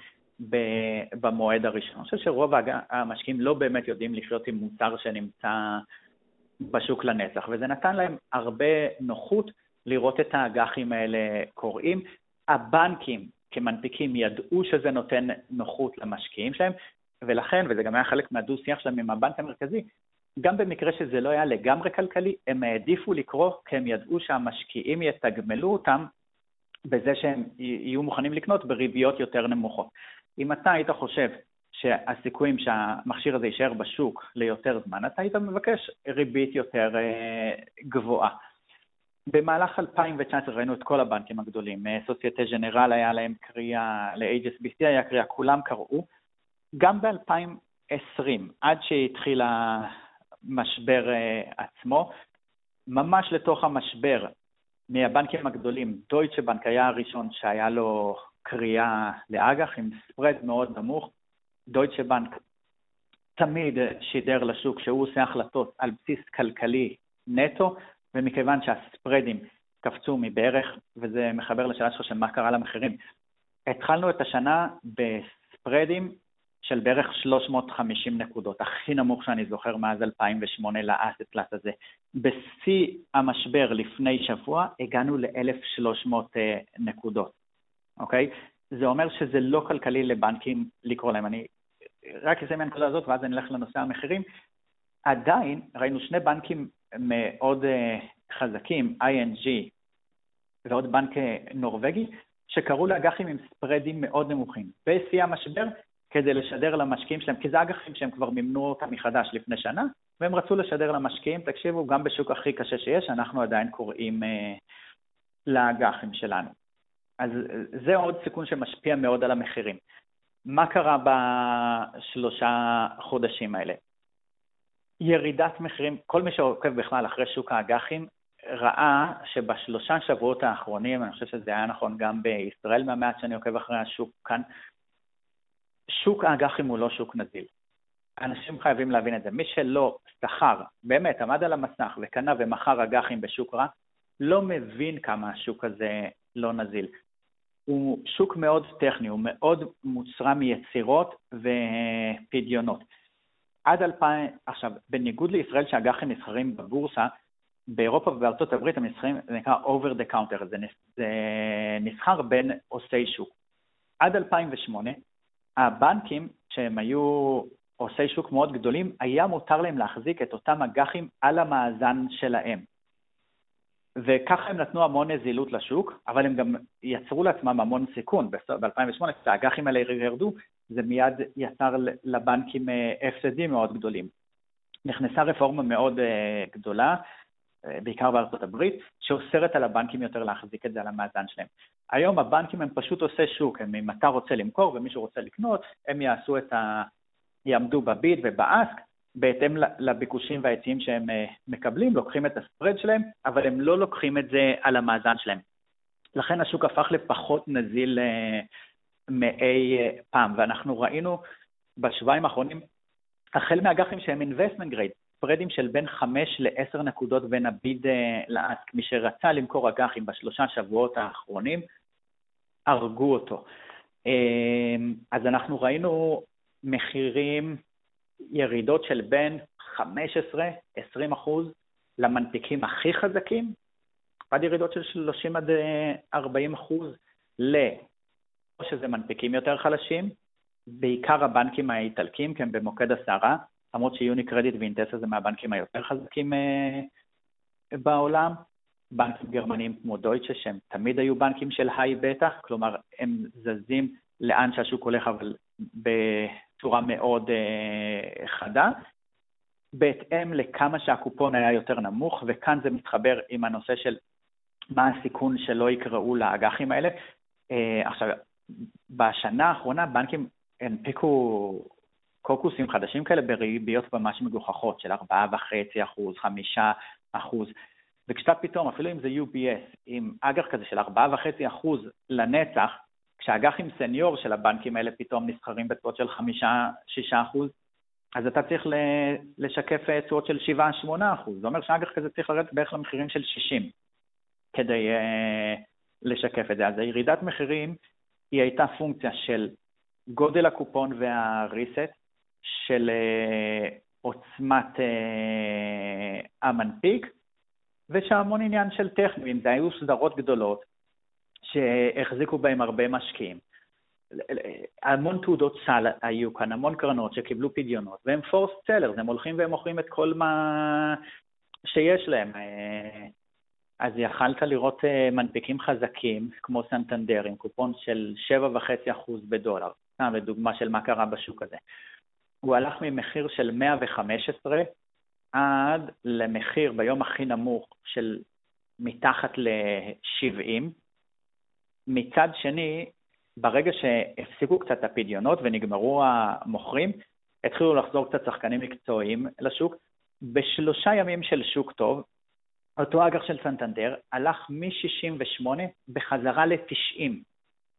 במועד הראשון. אני חושב שרוב המשקיעים לא באמת יודעים לחיות עם מוצר שנמצא בשוק לנצח, וזה נתן להם הרבה נוחות לראות את האג"חים האלה קורים. הבנקים כמנפיקים ידעו שזה נותן נוחות למשקיעים שלהם, ולכן, וזה גם היה חלק מהדו-שיח שלהם עם הבנק המרכזי, גם במקרה שזה לא היה לגמרי כלכלי, הם העדיפו לקרוא כי הם ידעו שהמשקיעים יתגמלו אותם בזה שהם יהיו מוכנים לקנות בריביות יותר נמוכות. אם אתה היית חושב שהסיכויים שהמכשיר הזה יישאר בשוק ליותר זמן, אתה היית מבקש ריבית יותר אה, גבוהה. במהלך 2019 ראינו את כל הבנקים הגדולים, סוסייטה ג'נרל היה להם קריאה, ל-HSBC היה קריאה, כולם קראו. גם ב-2020, עד שהתחיל המשבר אה, עצמו, ממש לתוך המשבר, מהבנקים הגדולים, דויטשה בנק היה הראשון שהיה לו קריאה לאג"ח עם ספרד מאוד נמוך, דויטשה בנק תמיד שידר לשוק שהוא עושה החלטות על בסיס כלכלי נטו, ומכיוון שהספרדים קפצו מבערך, וזה מחבר לשאלה שלך של מה קרה למחירים, התחלנו את השנה בספרדים של בערך 350 נקודות, הכי נמוך שאני זוכר מאז 2008 לאסט קלאס הזה. בשיא המשבר לפני שבוע הגענו ל-1,300 אה, נקודות, אוקיי? זה אומר שזה לא כלכלי לבנקים לקרוא להם. אני רק אסיים מהנקודה הזאת ואז אני אלך לנושא המחירים. עדיין ראינו שני בנקים מאוד uh, חזקים, ING ועוד בנק אה, נורבגי, שקראו לאג"חים עם ספרדים מאוד נמוכים. בשיא המשבר, כדי לשדר למשקיעים שלהם, כי זה אג"חים שהם כבר מימנו אותם מחדש לפני שנה, והם רצו לשדר למשקיעים, תקשיבו, גם בשוק הכי קשה שיש, אנחנו עדיין קוראים uh, לאג"חים שלנו. אז זה עוד סיכון שמשפיע מאוד על המחירים. מה קרה בשלושה חודשים האלה? ירידת מחירים, כל מי שעוקב בכלל אחרי שוק האג"חים, ראה שבשלושה שבועות האחרונים, אני חושב שזה היה נכון גם בישראל מהמעט שאני עוקב אחרי השוק כאן, שוק האג"חים הוא לא שוק נזיל. אנשים חייבים להבין את זה. מי שלא שכר, באמת, עמד על המסך וקנה ומכר אג"חים בשוק רע, לא מבין כמה השוק הזה לא נזיל. הוא שוק מאוד טכני, הוא מאוד מוצרע מיצירות ופדיונות. עד 2000, עכשיו, בניגוד לישראל שאג"חים נסחרים בבורסה, באירופה ובארצות הברית הם נסחרים, זה נקרא over the counter, זה, נסחר בין עושי שוק. עד 2008, הבנקים, שהם היו עושי שוק מאוד גדולים, היה מותר להם להחזיק את אותם אג"חים על המאזן שלהם. וככה הם נתנו המון נזילות לשוק, אבל הם גם יצרו לעצמם המון סיכון. ב-2008, כשהאג"חים האלה ירדו, זה מיד יצר לבנקים אה, הפסדים מאוד גדולים. נכנסה רפורמה מאוד אה, גדולה, בעיקר בארצות הברית, שאוסרת על הבנקים יותר להחזיק את זה על המאזן שלהם. היום הבנקים הם פשוט עושה שוק, הם, אם אתה רוצה למכור ומישהו רוצה לקנות, הם יעשו את ה... יעמדו בביד ובאסק, בהתאם לביקושים וההיצעים שהם אה, מקבלים, לוקחים את הספרד שלהם, אבל הם לא לוקחים את זה על המאזן שלהם. לכן השוק הפך לפחות נזיל אה, מאי אה, פעם, ואנחנו ראינו בשבועיים האחרונים, החל מאג"חים שהם investment grade, ספרדים של בין 5 ל-10 נקודות בין הביד לאסק. מי שרצה למכור אג"חים בשלושה שבועות האחרונים, הרגו אותו. אז אנחנו ראינו מחירים, ירידות של בין 15-20 אחוז למנפיקים הכי חזקים, עד ירידות של 30 עד 40 אחוז ל... או שזה מנפיקים יותר חלשים, בעיקר הבנקים האיטלקים, כי הם במוקד הסערה, למרות שיוני קרדיט ואינטסה זה מהבנקים היותר חזקים אה, בעולם. בנקים גרמניים כמו דויטשה, שהם תמיד היו בנקים של היי בטח, כלומר, הם זזים לאן שהשוק הולך, אבל בצורה מאוד אה, חדה. בהתאם לכמה שהקופון היה יותר נמוך, וכאן זה מתחבר עם הנושא של מה הסיכון שלא יקראו לאג"חים האלה. אה, עכשיו, בשנה האחרונה בנקים הנפיקו קוקוסים חדשים כאלה בריביות ממש מגוחכות של 4.5%, 5%, וכשאתה פתאום, אפילו אם זה UBS, עם אג"ח כזה של 4.5% לנצח, כשהאג"חים סניור של הבנקים האלה פתאום נסחרים בתשואות של 5-6%, אז אתה צריך לשקף תשואות של 7-8%. זה אומר שאג"ח כזה צריך לרדת בערך למחירים של 60 כדי uh, לשקף את זה. אז הירידת מחירים היא הייתה פונקציה של גודל הקופון והריסט, של uh, עוצמת uh, המנפיק, ושהמון עניין של טכניים, זה היו סדרות גדולות שהחזיקו בהם הרבה משקיעים. המון תעודות סל היו כאן, המון קרנות שקיבלו פדיונות, והם פורס סלרס, הם הולכים והם מוכרים את כל מה שיש להם. אז יכלת לראות אה, מנפיקים חזקים, כמו סנטנדר, עם קופון של 7.5% בדולר, סתם לדוגמה של מה קרה בשוק הזה. הוא הלך ממחיר של 115 עד למחיר ביום הכי נמוך של מתחת ל-70. מצד שני, ברגע שהפסיקו קצת הפדיונות ונגמרו המוכרים, התחילו לחזור קצת שחקנים מקצועיים לשוק. בשלושה ימים של שוק טוב, אותו אג"ח של סנטנדר הלך מ-68 בחזרה ל-90.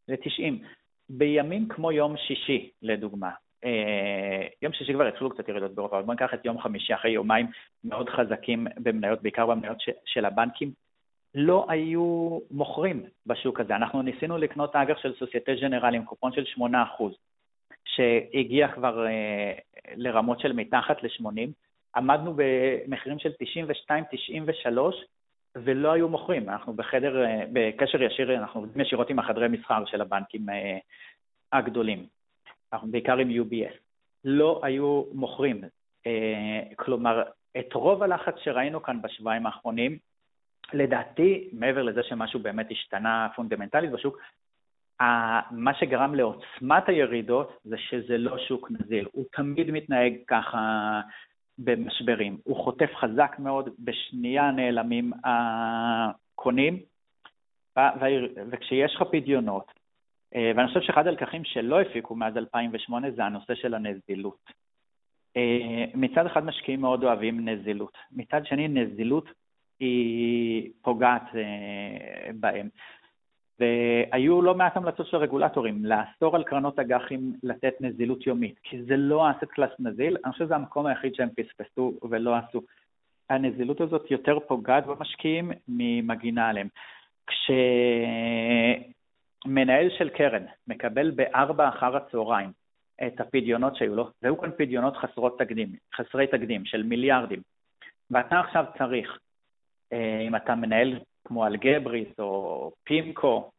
ל-90. בימים כמו יום שישי, לדוגמה. אה, יום שישי כבר התחילו קצת ירידות באירופה, אבל בואו ניקח את יום חמישי אחרי יומיים מאוד חזקים במניות, בעיקר במניות של הבנקים. לא היו מוכרים בשוק הזה. אנחנו ניסינו לקנות אג"ח של סוסייטה ג'נרל עם קופון של 8%, שהגיע כבר אה, לרמות של מתחת ל-80, עמדנו במחירים של 92-93 ולא היו מוכרים. אנחנו בחדר, אה, בקשר ישיר, אנחנו עובדים ישירות עם החדרי מסחר של הבנקים הגדולים, אנחנו בעיקר עם UBS. לא היו מוכרים. אה, כלומר, את רוב הלחץ שראינו כאן בשבועיים האחרונים, לדעתי, מעבר לזה שמשהו באמת השתנה פונדמנטלית בשוק, מה שגרם לעוצמת הירידות זה שזה לא שוק נזיל, הוא תמיד מתנהג ככה במשברים. הוא חוטף חזק מאוד, בשנייה נעלמים הקונים, וכשיש לך פדיונות, ואני חושב שאחד הלקחים שלא הפיקו מאז 2008 זה הנושא של הנזילות. אה, מצד אחד משקיעים מאוד אוהבים נזילות, מצד שני נזילות היא פוגעת אה, בהם. והיו לא מעט המלצות של הרגולטורים לאסור על קרנות אג"חים לתת נזילות יומית, כי זה לא אסט קלאס נזיל, אני חושב שזה המקום היחיד שהם פספסו ולא עשו. הנזילות הזאת יותר פוגעת במשקיעים ממגינה עליהם. כשמנהל של קרן מקבל בארבע אחר הצהריים את הפדיונות שהיו לו, והיו כאן פדיונות חסרות תקדים, חסרי תקדים של מיליארדים, ואתה עכשיו צריך, אה, אם אתה מנהל כמו אלגבריס או פימקו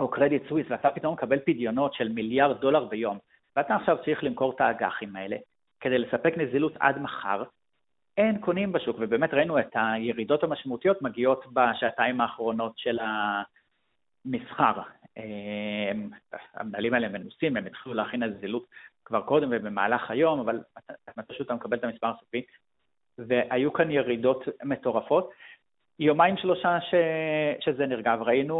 או קרדיט סוויס, ואתה פתאום מקבל פדיונות של מיליארד דולר ביום, ואתה עכשיו צריך למכור את האג"חים האלה כדי לספק נזילות עד מחר, אין קונים בשוק, ובאמת ראינו את הירידות המשמעותיות מגיעות בשעתיים האחרונות של המסחר. אמ, המנהלים האלה מנוסים, הם התחילו להכין נזילות כבר קודם ובמהלך היום, אבל פשוט אתה מקבל את המספר הסופי, והיו כאן ירידות מטורפות. יומיים שלושה ש... שזה נרגע, וראינו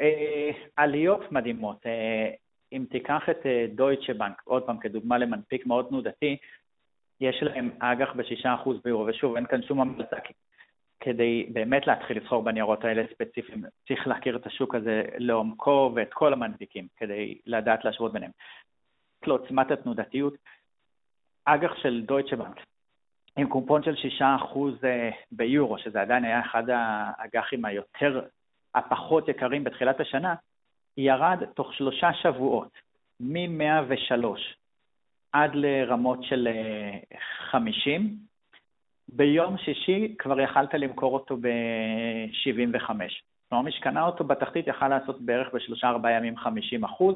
אה, עליות מדהימות. אה, אם תיקח את אה, דויטשה בנק, עוד פעם, כדוגמה למנפיק מאוד תנודתי, יש להם אג"ח ב-6% ביורו, ושוב, אין כאן שום המלצה כדי באמת להתחיל לסחור בניירות האלה ספציפיים, צריך להכיר את השוק הזה לעומקו ואת כל המנפיקים כדי לדעת להשוות ביניהם. לעוצמת התנודתיות, אג"ח של דויטשה בנק עם קומפון של 6% אה, ביורו, שזה עדיין היה אחד האג"חים היותר, הפחות יקרים בתחילת השנה, ירד תוך שלושה שבועות, מ-103 עד לרמות של 50. ביום שישי כבר יכלת למכור אותו ב-75. כלומר, מי שקנה אותו בתחתית יכל לעשות בערך בשלושה-ארבעה ימים 50 אחוז.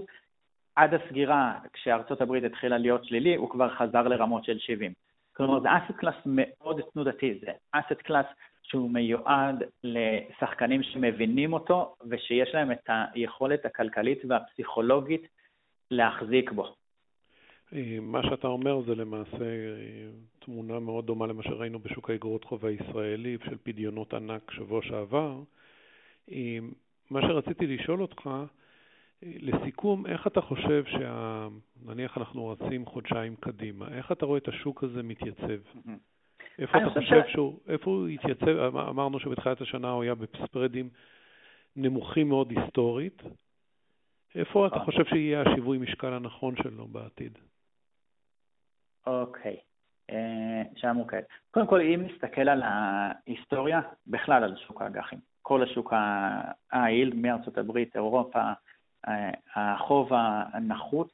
עד הסגירה, כשארצות הברית התחילה להיות שלילי, הוא כבר חזר לרמות של 70. כלומר, זה asset class מאוד תנודתי, זה asset class שהוא מיועד לשחקנים שמבינים אותו ושיש להם את היכולת הכלכלית והפסיכולוגית להחזיק בו. אה, מה שאתה אומר זה למעשה אה, תמונה מאוד דומה למה שראינו בשוק האגרות חוב הישראלי של פדיונות ענק שבוע שעבר. אה, מה שרציתי לשאול אותך, לסיכום, איך אתה חושב שה... נניח אנחנו רצים חודשיים קדימה, איך אתה רואה את השוק הזה מתייצב? איפה אתה חושב. שהוא, איפה הוא התייצב? אמ, אמרנו שבתחילת השנה הוא היה בספרדים נמוכים מאוד היסטורית. איפה אתה חושב שיהיה השיווי משקל הנכון שלו בעתיד? אוקיי, אה, שאלה מורכבת. קודם כל, אם נסתכל על ההיסטוריה, בכלל על שוק האג"חים, כל השוק היעיל מארצות הברית, אירופה, אה, החוב הנחות,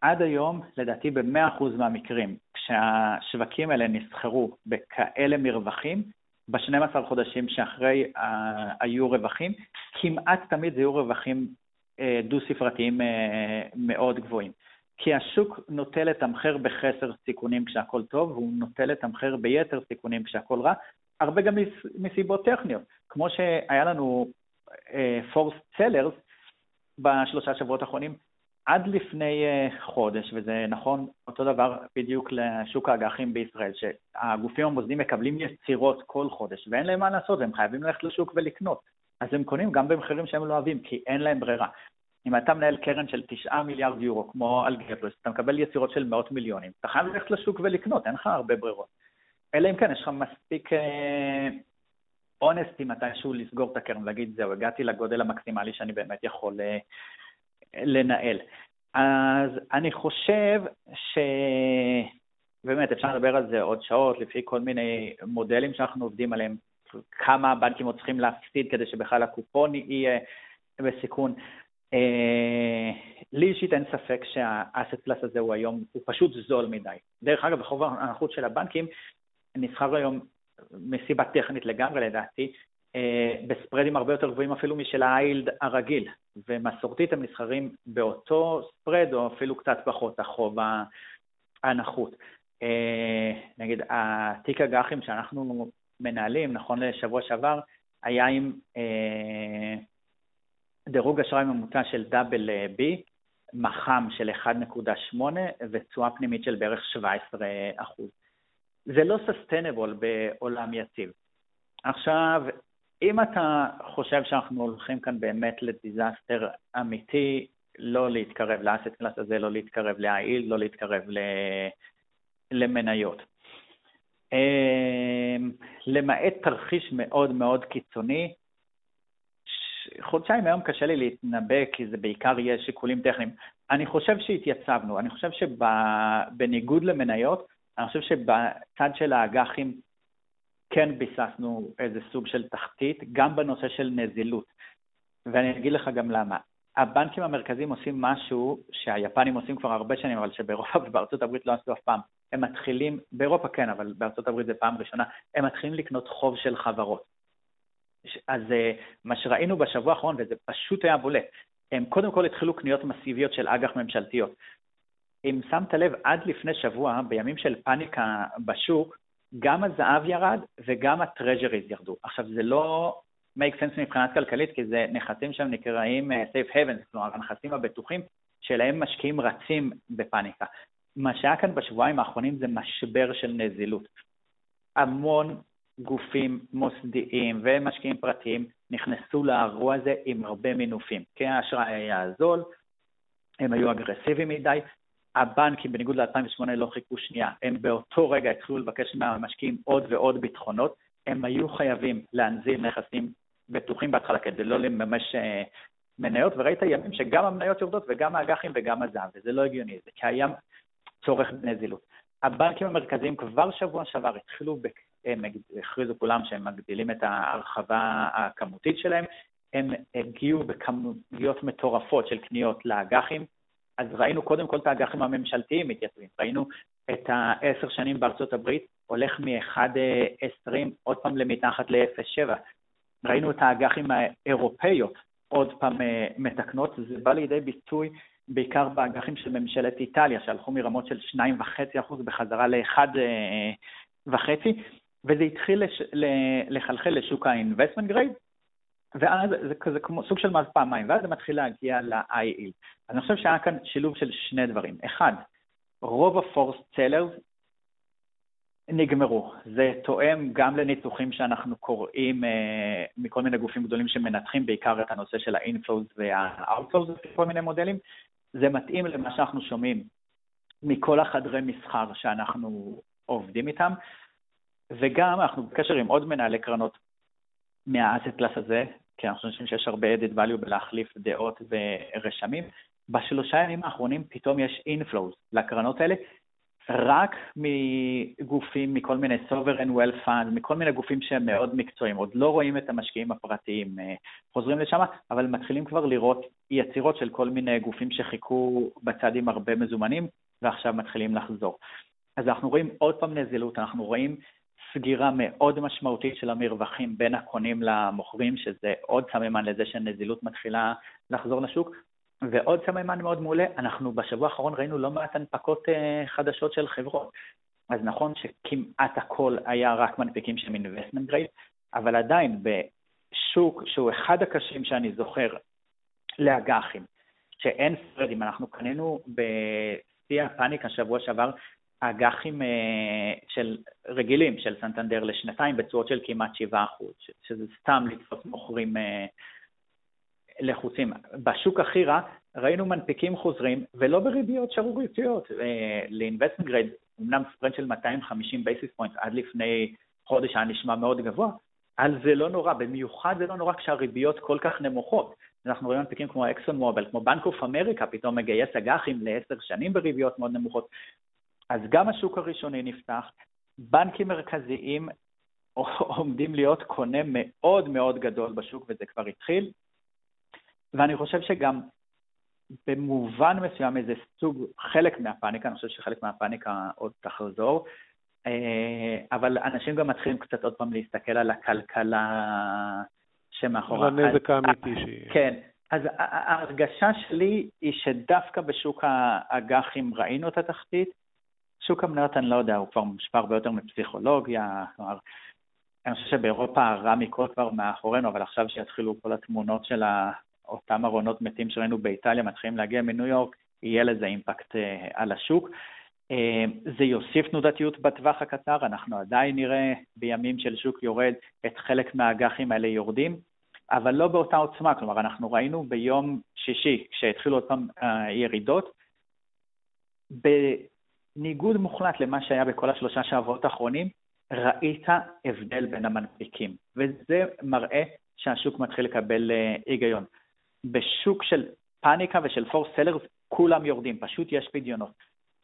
עד היום, לדעתי ב-100% מהמקרים, כשהשווקים האלה נסחרו בכאלה מרווחים, ב-12 חודשים שאחרי uh, היו רווחים, כמעט תמיד זה היו רווחים דו-ספרתיים מאוד גבוהים. כי השוק נוטה לתמחר בחסר סיכונים כשהכול טוב, והוא נוטה לתמחר ביתר סיכונים כשהכול רע, הרבה גם מסיבות טכניות. כמו שהיה לנו פורס uh, סלרס בשלושה שבועות האחרונים, עד לפני uh, חודש, וזה נכון אותו דבר בדיוק לשוק האג"חים בישראל, שהגופים המוסדיים מקבלים יצירות כל חודש, ואין להם מה לעשות, הם חייבים ללכת לשוק ולקנות. אז הם קונים גם במחירים שהם לא אוהבים, כי אין להם ברירה. אם אתה מנהל קרן של 9 מיליארד יורו, כמו אלגברס, אתה מקבל יצירות של מאות מיליונים, אתה חייב ללכת לשוק ולקנות, אין לך הרבה ברירות. אלא אם כן, יש לך מספיק אונסטי אה, מתישהו לסגור את הקרן ולהגיד, זהו, הגעתי לגודל המקסימלי שאני באמת יכול אה, לנהל. אז אני חושב שבאמת אפשר לדבר על זה עוד שעות, לפי כל מיני מודלים שאנחנו עובדים עליהם, כמה הבנקים עוד צריכים להפסיד כדי שבכלל הקופון יהיה בסיכון. אה, לי אישית אין ספק שהאסט קלאס הזה הוא היום, הוא פשוט זול מדי. דרך אגב, בחוב הנחות של הבנקים נסחר היום מסיבה טכנית לגמרי לדעתי, אה, בספרדים הרבה יותר גבוהים אפילו משל האיילד הרגיל, ומסורתית הם נסחרים באותו ספרד או אפילו קצת פחות, החוב הנחות. אה, נגיד, התיק אג"חים שאנחנו מנהלים, נכון לשבוע שעבר, היה עם דירוג אשראי ממוצע של דאבל בי, מח"מ של 1.8 ותשואה פנימית של בערך 17 זה לא סוסטיינבול בעולם יציב. עכשיו, אם אתה חושב שאנחנו הולכים כאן באמת לדיזסטר אמיתי, לא להתקרב לאסט קלאס הזה, לא להתקרב להעיל, לא להתקרב למניות. אמ, למעט תרחיש מאוד מאוד קיצוני, חודשיים היום קשה לי להתנבא כי זה בעיקר יהיה שיקולים טכניים. אני חושב שהתייצבנו, אני חושב שבניגוד למניות, אני חושב שבצד של האג"חים כן ביססנו איזה סוג של תחתית, גם בנושא של נזילות. ואני אגיד לך גם למה. הבנקים המרכזיים עושים משהו שהיפנים עושים כבר הרבה שנים, אבל שבאירופה ובארצות הברית לא עשו אף פעם. הם מתחילים, באירופה כן, אבל בארצות הברית זה פעם ראשונה, הם מתחילים לקנות חוב של חברות. אז אה, מה שראינו בשבוע האחרון, וזה פשוט היה בולט, הם קודם כל התחילו קניות מסיביות של אג"ח ממשלתיות. אם שמת לב, עד לפני שבוע, בימים של פאניקה בשוק, גם הזהב ירד וגם הטרז'ריז ירדו. עכשיו, זה לא make sense מבחינת כלכלית, כי זה נכסים שהם נקראים אה, safe havens, כלומר, הנכסים הבטוחים שלהם משקיעים רצים בפאניקה. מה שהיה כאן בשבועיים האחרונים זה משבר של נזילות. המון גופים מוסדיים ומשקיעים פרטיים נכנסו לאירוע הזה עם הרבה מינופים, כי האשראי היה זול, הם היו אגרסיביים מדי, הבנקים, בניגוד ל-2008, לא חיכו שנייה. הם באותו רגע התחילו לבקש מהמשקיעים עוד ועוד ביטחונות. הם היו חייבים להנזיל נכסים בטוחים בהתחלה כדי לא לממש אה, מניות, וראית ימים שגם המניות יורדות וגם האג"חים וגם הזהב, וזה לא הגיוני, זה קיים צורך בנזילות. הבנקים המרכזיים כבר שבוע שעבר התחילו, הם הכריזו כולם שהם מגדילים את ההרחבה הכמותית שלהם, הם הגיעו בכמויות מטורפות של קניות לאג"חים, אז ראינו קודם כל את האג"חים הממשלתיים מתייצבים, ראינו את העשר שנים בארצות הברית הולך מ-1.20 עוד פעם למתחת ל-0.7, ראינו את האג"חים האירופאיות עוד פעם אה, מתקנות, זה בא לידי ביטוי בעיקר באג"חים של ממשלת איטליה, שהלכו מרמות של 2.5% בחזרה ל-1.5%, וזה התחיל לש, לחלחל לשוק ה-investment grade, ואז זה כזה כמו סוג של מס פעמיים, ואז זה מתחיל להגיע ל-IE. אני חושב שהיה כאן שילוב של שני דברים. אחד, רוב ה-forced sellers נגמרו. זה תואם גם לניתוחים שאנחנו קוראים אה, מכל מיני גופים גדולים שמנתחים בעיקר את הנושא של ה-inflows וה-outflows לפי כל מיני מודלים. זה מתאים למה שאנחנו שומעים מכל החדרי מסחר שאנחנו עובדים איתם, וגם אנחנו בקשר עם עוד מנהלי קרנות מהאסט קלאס הזה, כי אנחנו חושבים שיש הרבה added value בלהחליף דעות ורשמים. בשלושה ימים האחרונים פתאום יש inflows לקרנות האלה, רק מגופים, מכל מיני sovereign wealth fund, מכל מיני גופים שהם מאוד מקצועיים, עוד לא רואים את המשקיעים הפרטיים אה, חוזרים לשם, אבל מתחילים כבר לראות יצירות של כל מיני גופים שחיכו בצד עם הרבה מזומנים, ועכשיו מתחילים לחזור. אז אנחנו רואים עוד פעם נזילות, אנחנו רואים סגירה מאוד משמעותית של המרווחים בין הקונים למוכרים, שזה עוד סממן לזה שהנזילות מתחילה לחזור לשוק. ועוד סממן מאוד מעולה, אנחנו בשבוע האחרון ראינו לא מעט הנפקות uh, חדשות של חברות. אז נכון שכמעט הכל היה רק מנפיקים של investment grade, אבל עדיין בשוק שהוא אחד הקשים שאני זוכר לאג"חים, שאין פרדים, אנחנו קנינו בשיא הפאניקה שבוע שעבר אג"חים אה, של רגילים של סנטנדר לשנתיים בתשואות של כמעט 7%, שזה סתם לתפוס מוכרים אה, לחוצים. בשוק הכי רע ראינו מנפיקים חוזרים ולא בריביות שערורייתיות. אה, ל-investment grade, אמנם spread של 250 basis point עד לפני חודש היה נשמע מאוד גבוה, אבל זה לא נורא, במיוחד זה לא נורא כשהריביות כל כך נמוכות. אנחנו רואים מנפיקים כמו אקסון מובל, כמו בנק אוף אמריקה, פתאום מגייס אג"חים לעשר שנים בריביות מאוד נמוכות. אז גם השוק הראשוני נפתח, בנקים מרכזיים עומדים להיות קונה מאוד מאוד גדול בשוק, וזה כבר התחיל, ואני חושב שגם במובן מסוים איזה סוג, חלק מהפאניקה, אני חושב שחלק מהפאניקה עוד תחזור, אה, אבל אנשים גם מתחילים קצת עוד פעם להסתכל על הכלכלה שמאחורי... על הנזק האמיתי שהיא... כן, אז ההרגשה שלי היא שדווקא בשוק האג"חים ראינו את התחתית, שוק המניות, אני לא יודע, הוא כבר מושפע הרבה יותר מפסיכולוגיה, כלומר, אני חושב שבאירופה הרע מכל כבר מאחורינו, אבל עכשיו שיתחילו כל התמונות של אותם ארונות מתים שראינו באיטליה מתחילים להגיע מניו יורק, יהיה לזה אימפקט אה, על השוק. אה, זה יוסיף תנודתיות בטווח הקצר, אנחנו עדיין נראה בימים של שוק יורד את חלק מהאג"חים האלה יורדים, אבל לא באותה עוצמה, כלומר אנחנו ראינו ביום שישי, כשהתחילו עוד פעם הירידות, בניגוד מוחלט למה שהיה בכל השלושה שבועות האחרונים, ראית הבדל בין המנפיקים, וזה מראה שהשוק מתחיל לקבל אה, היגיון. בשוק של פאניקה ושל פור סלרס כולם יורדים, פשוט יש פדיונות.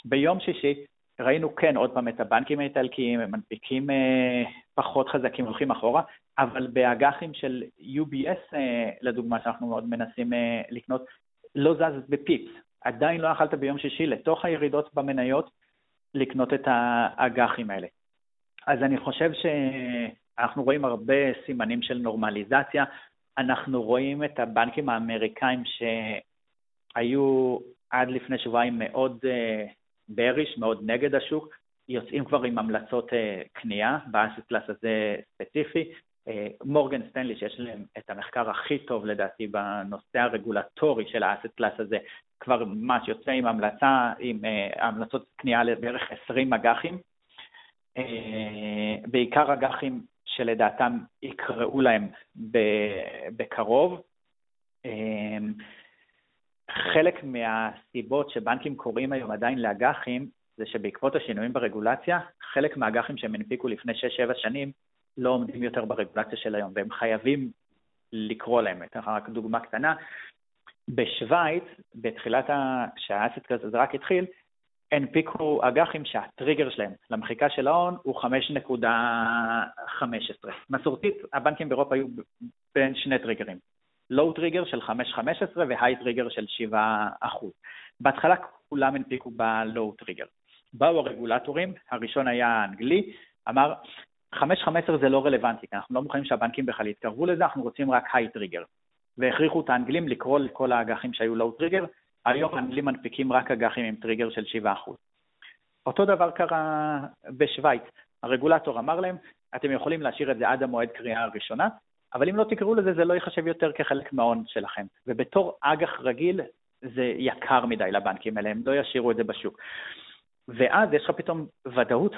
ביום שישי ראינו כן עוד פעם את הבנקים האיטלקיים, הם מנפיקים אה, פחות חזקים, הולכים אחורה, אבל באג"חים של UBS, אה, לדוגמה, שאנחנו מאוד מנסים אה, לקנות, לא זז בפיפס. עדיין לא יכלת ביום שישי לתוך הירידות במניות לקנות את האג"חים האלה. אז אני חושב שאנחנו רואים הרבה סימנים של נורמליזציה. אנחנו רואים את הבנקים האמריקאים שהיו עד לפני שבועיים מאוד bearish, אה, מאוד נגד השוק, יוצאים כבר עם המלצות אה, קנייה, ב asset class הזה ספציפי. אה, מורגן סטנלי, שיש להם את המחקר הכי טוב לדעתי בנושא הרגולטורי של ה asset class הזה, כבר ממש יוצא עם המלצה, עם המלצות קנייה לבערך 20 אג"חים. בעיקר אג"חים שלדעתם יקראו להם בקרוב. חלק מהסיבות שבנקים קוראים היום עדיין לאג"חים, זה שבעקבות השינויים ברגולציה, חלק מהאג"חים שהם הנפיקו לפני 6-7 שנים לא עומדים יותר ברגולציה של היום, והם חייבים לקרוא להם. אתן לך רק דוגמה קטנה. בשוויץ, בתחילת. כשה asset הזה רק התחיל, הנפיקו אג"חים שהטריגר שלהם למחיקה של ההון הוא 5.15. מסורתית, הבנקים באירופה היו בין שני טריגרים, low trigger של 5.15 ו high trigger של 7 בהתחלה כולם הנפיקו ב low trigger. באו הרגולטורים, הראשון היה האנגלי, אמר 5.15 זה לא רלוונטי, אנחנו לא מוכנים שהבנקים בכלל יתקרבו לזה, אנחנו רוצים רק high trigger. והכריחו את האנגלים לקרוא לכל האג"חים שהיו low trigger, היום האנגלים מנפיקים רק אג"חים עם טריגר של 7%. אותו דבר קרה בשוויץ, הרגולטור אמר להם, אתם יכולים להשאיר את זה עד המועד קריאה הראשונה, אבל אם לא תקראו לזה, זה לא ייחשב יותר כחלק מההון שלכם. ובתור אג"ח רגיל, זה יקר מדי לבנקים האלה, הם לא ישאירו את זה בשוק. ואז יש לך פתאום ודאות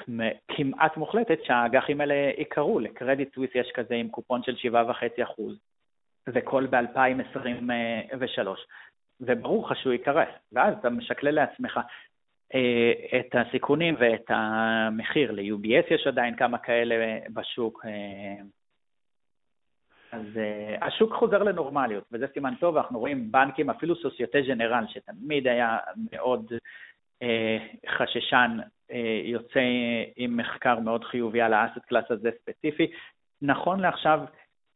כמעט מוחלטת שהאג"חים האלה יקרו. לקרדיט סוויס יש כזה עם קופון של 7.5%, וכל ב-2023. וברור לך שהוא יקרס, ואז אתה משקלל לעצמך אה, את הסיכונים ואת המחיר. ל-UBS יש עדיין כמה כאלה בשוק. אה, אז uh, השוק חוזר לנורמליות, וזה סימן טוב, אנחנו רואים בנקים, אפילו סוסייטה ג'נרל, שתמיד היה מאוד חששן, uh, יוצא עם מחקר מאוד חיובי על האסט קלאס הזה ספציפי. נכון לעכשיו,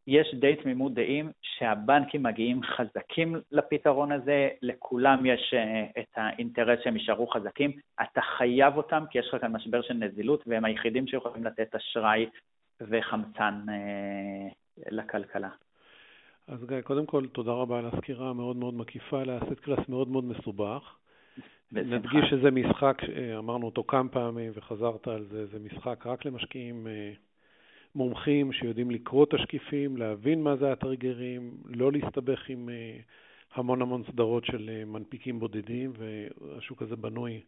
יש די תמימות דעים שהבנקים מגיעים חזקים לפתרון הזה, לכולם יש uh, את האינטרס שהם יישארו חזקים, אתה חייב אותם כי יש לך כאן משבר של נזילות והם היחידים שיכולים לתת אשראי וחמצן לכלכלה. אז גיא, קודם כל תודה רבה על הסקירה המאוד מאוד מקיפה, לאסט קלאס מאוד מאוד מסובך. נדגיש שזה משחק, אמרנו אותו כמה פעמים וחזרת על זה, זה משחק רק למשקיעים אה, מומחים שיודעים לקרוא את השקיפים, להבין מה זה הטריגרים, לא להסתבך עם אה, המון המון סדרות של אה, מנפיקים בודדים, והשוק הזה בנוי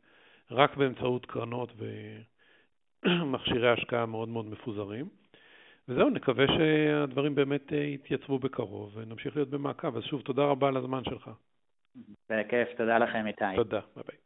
רק באמצעות קרנות ומכשירי השקעה מאוד מאוד מפוזרים. וזהו, נקווה שהדברים באמת אה, יתייצבו בקרוב ונמשיך להיות במעקב. אז שוב, תודה רבה על הזמן שלך. בכיף, תודה לכם איתי. תודה, ביי ביי.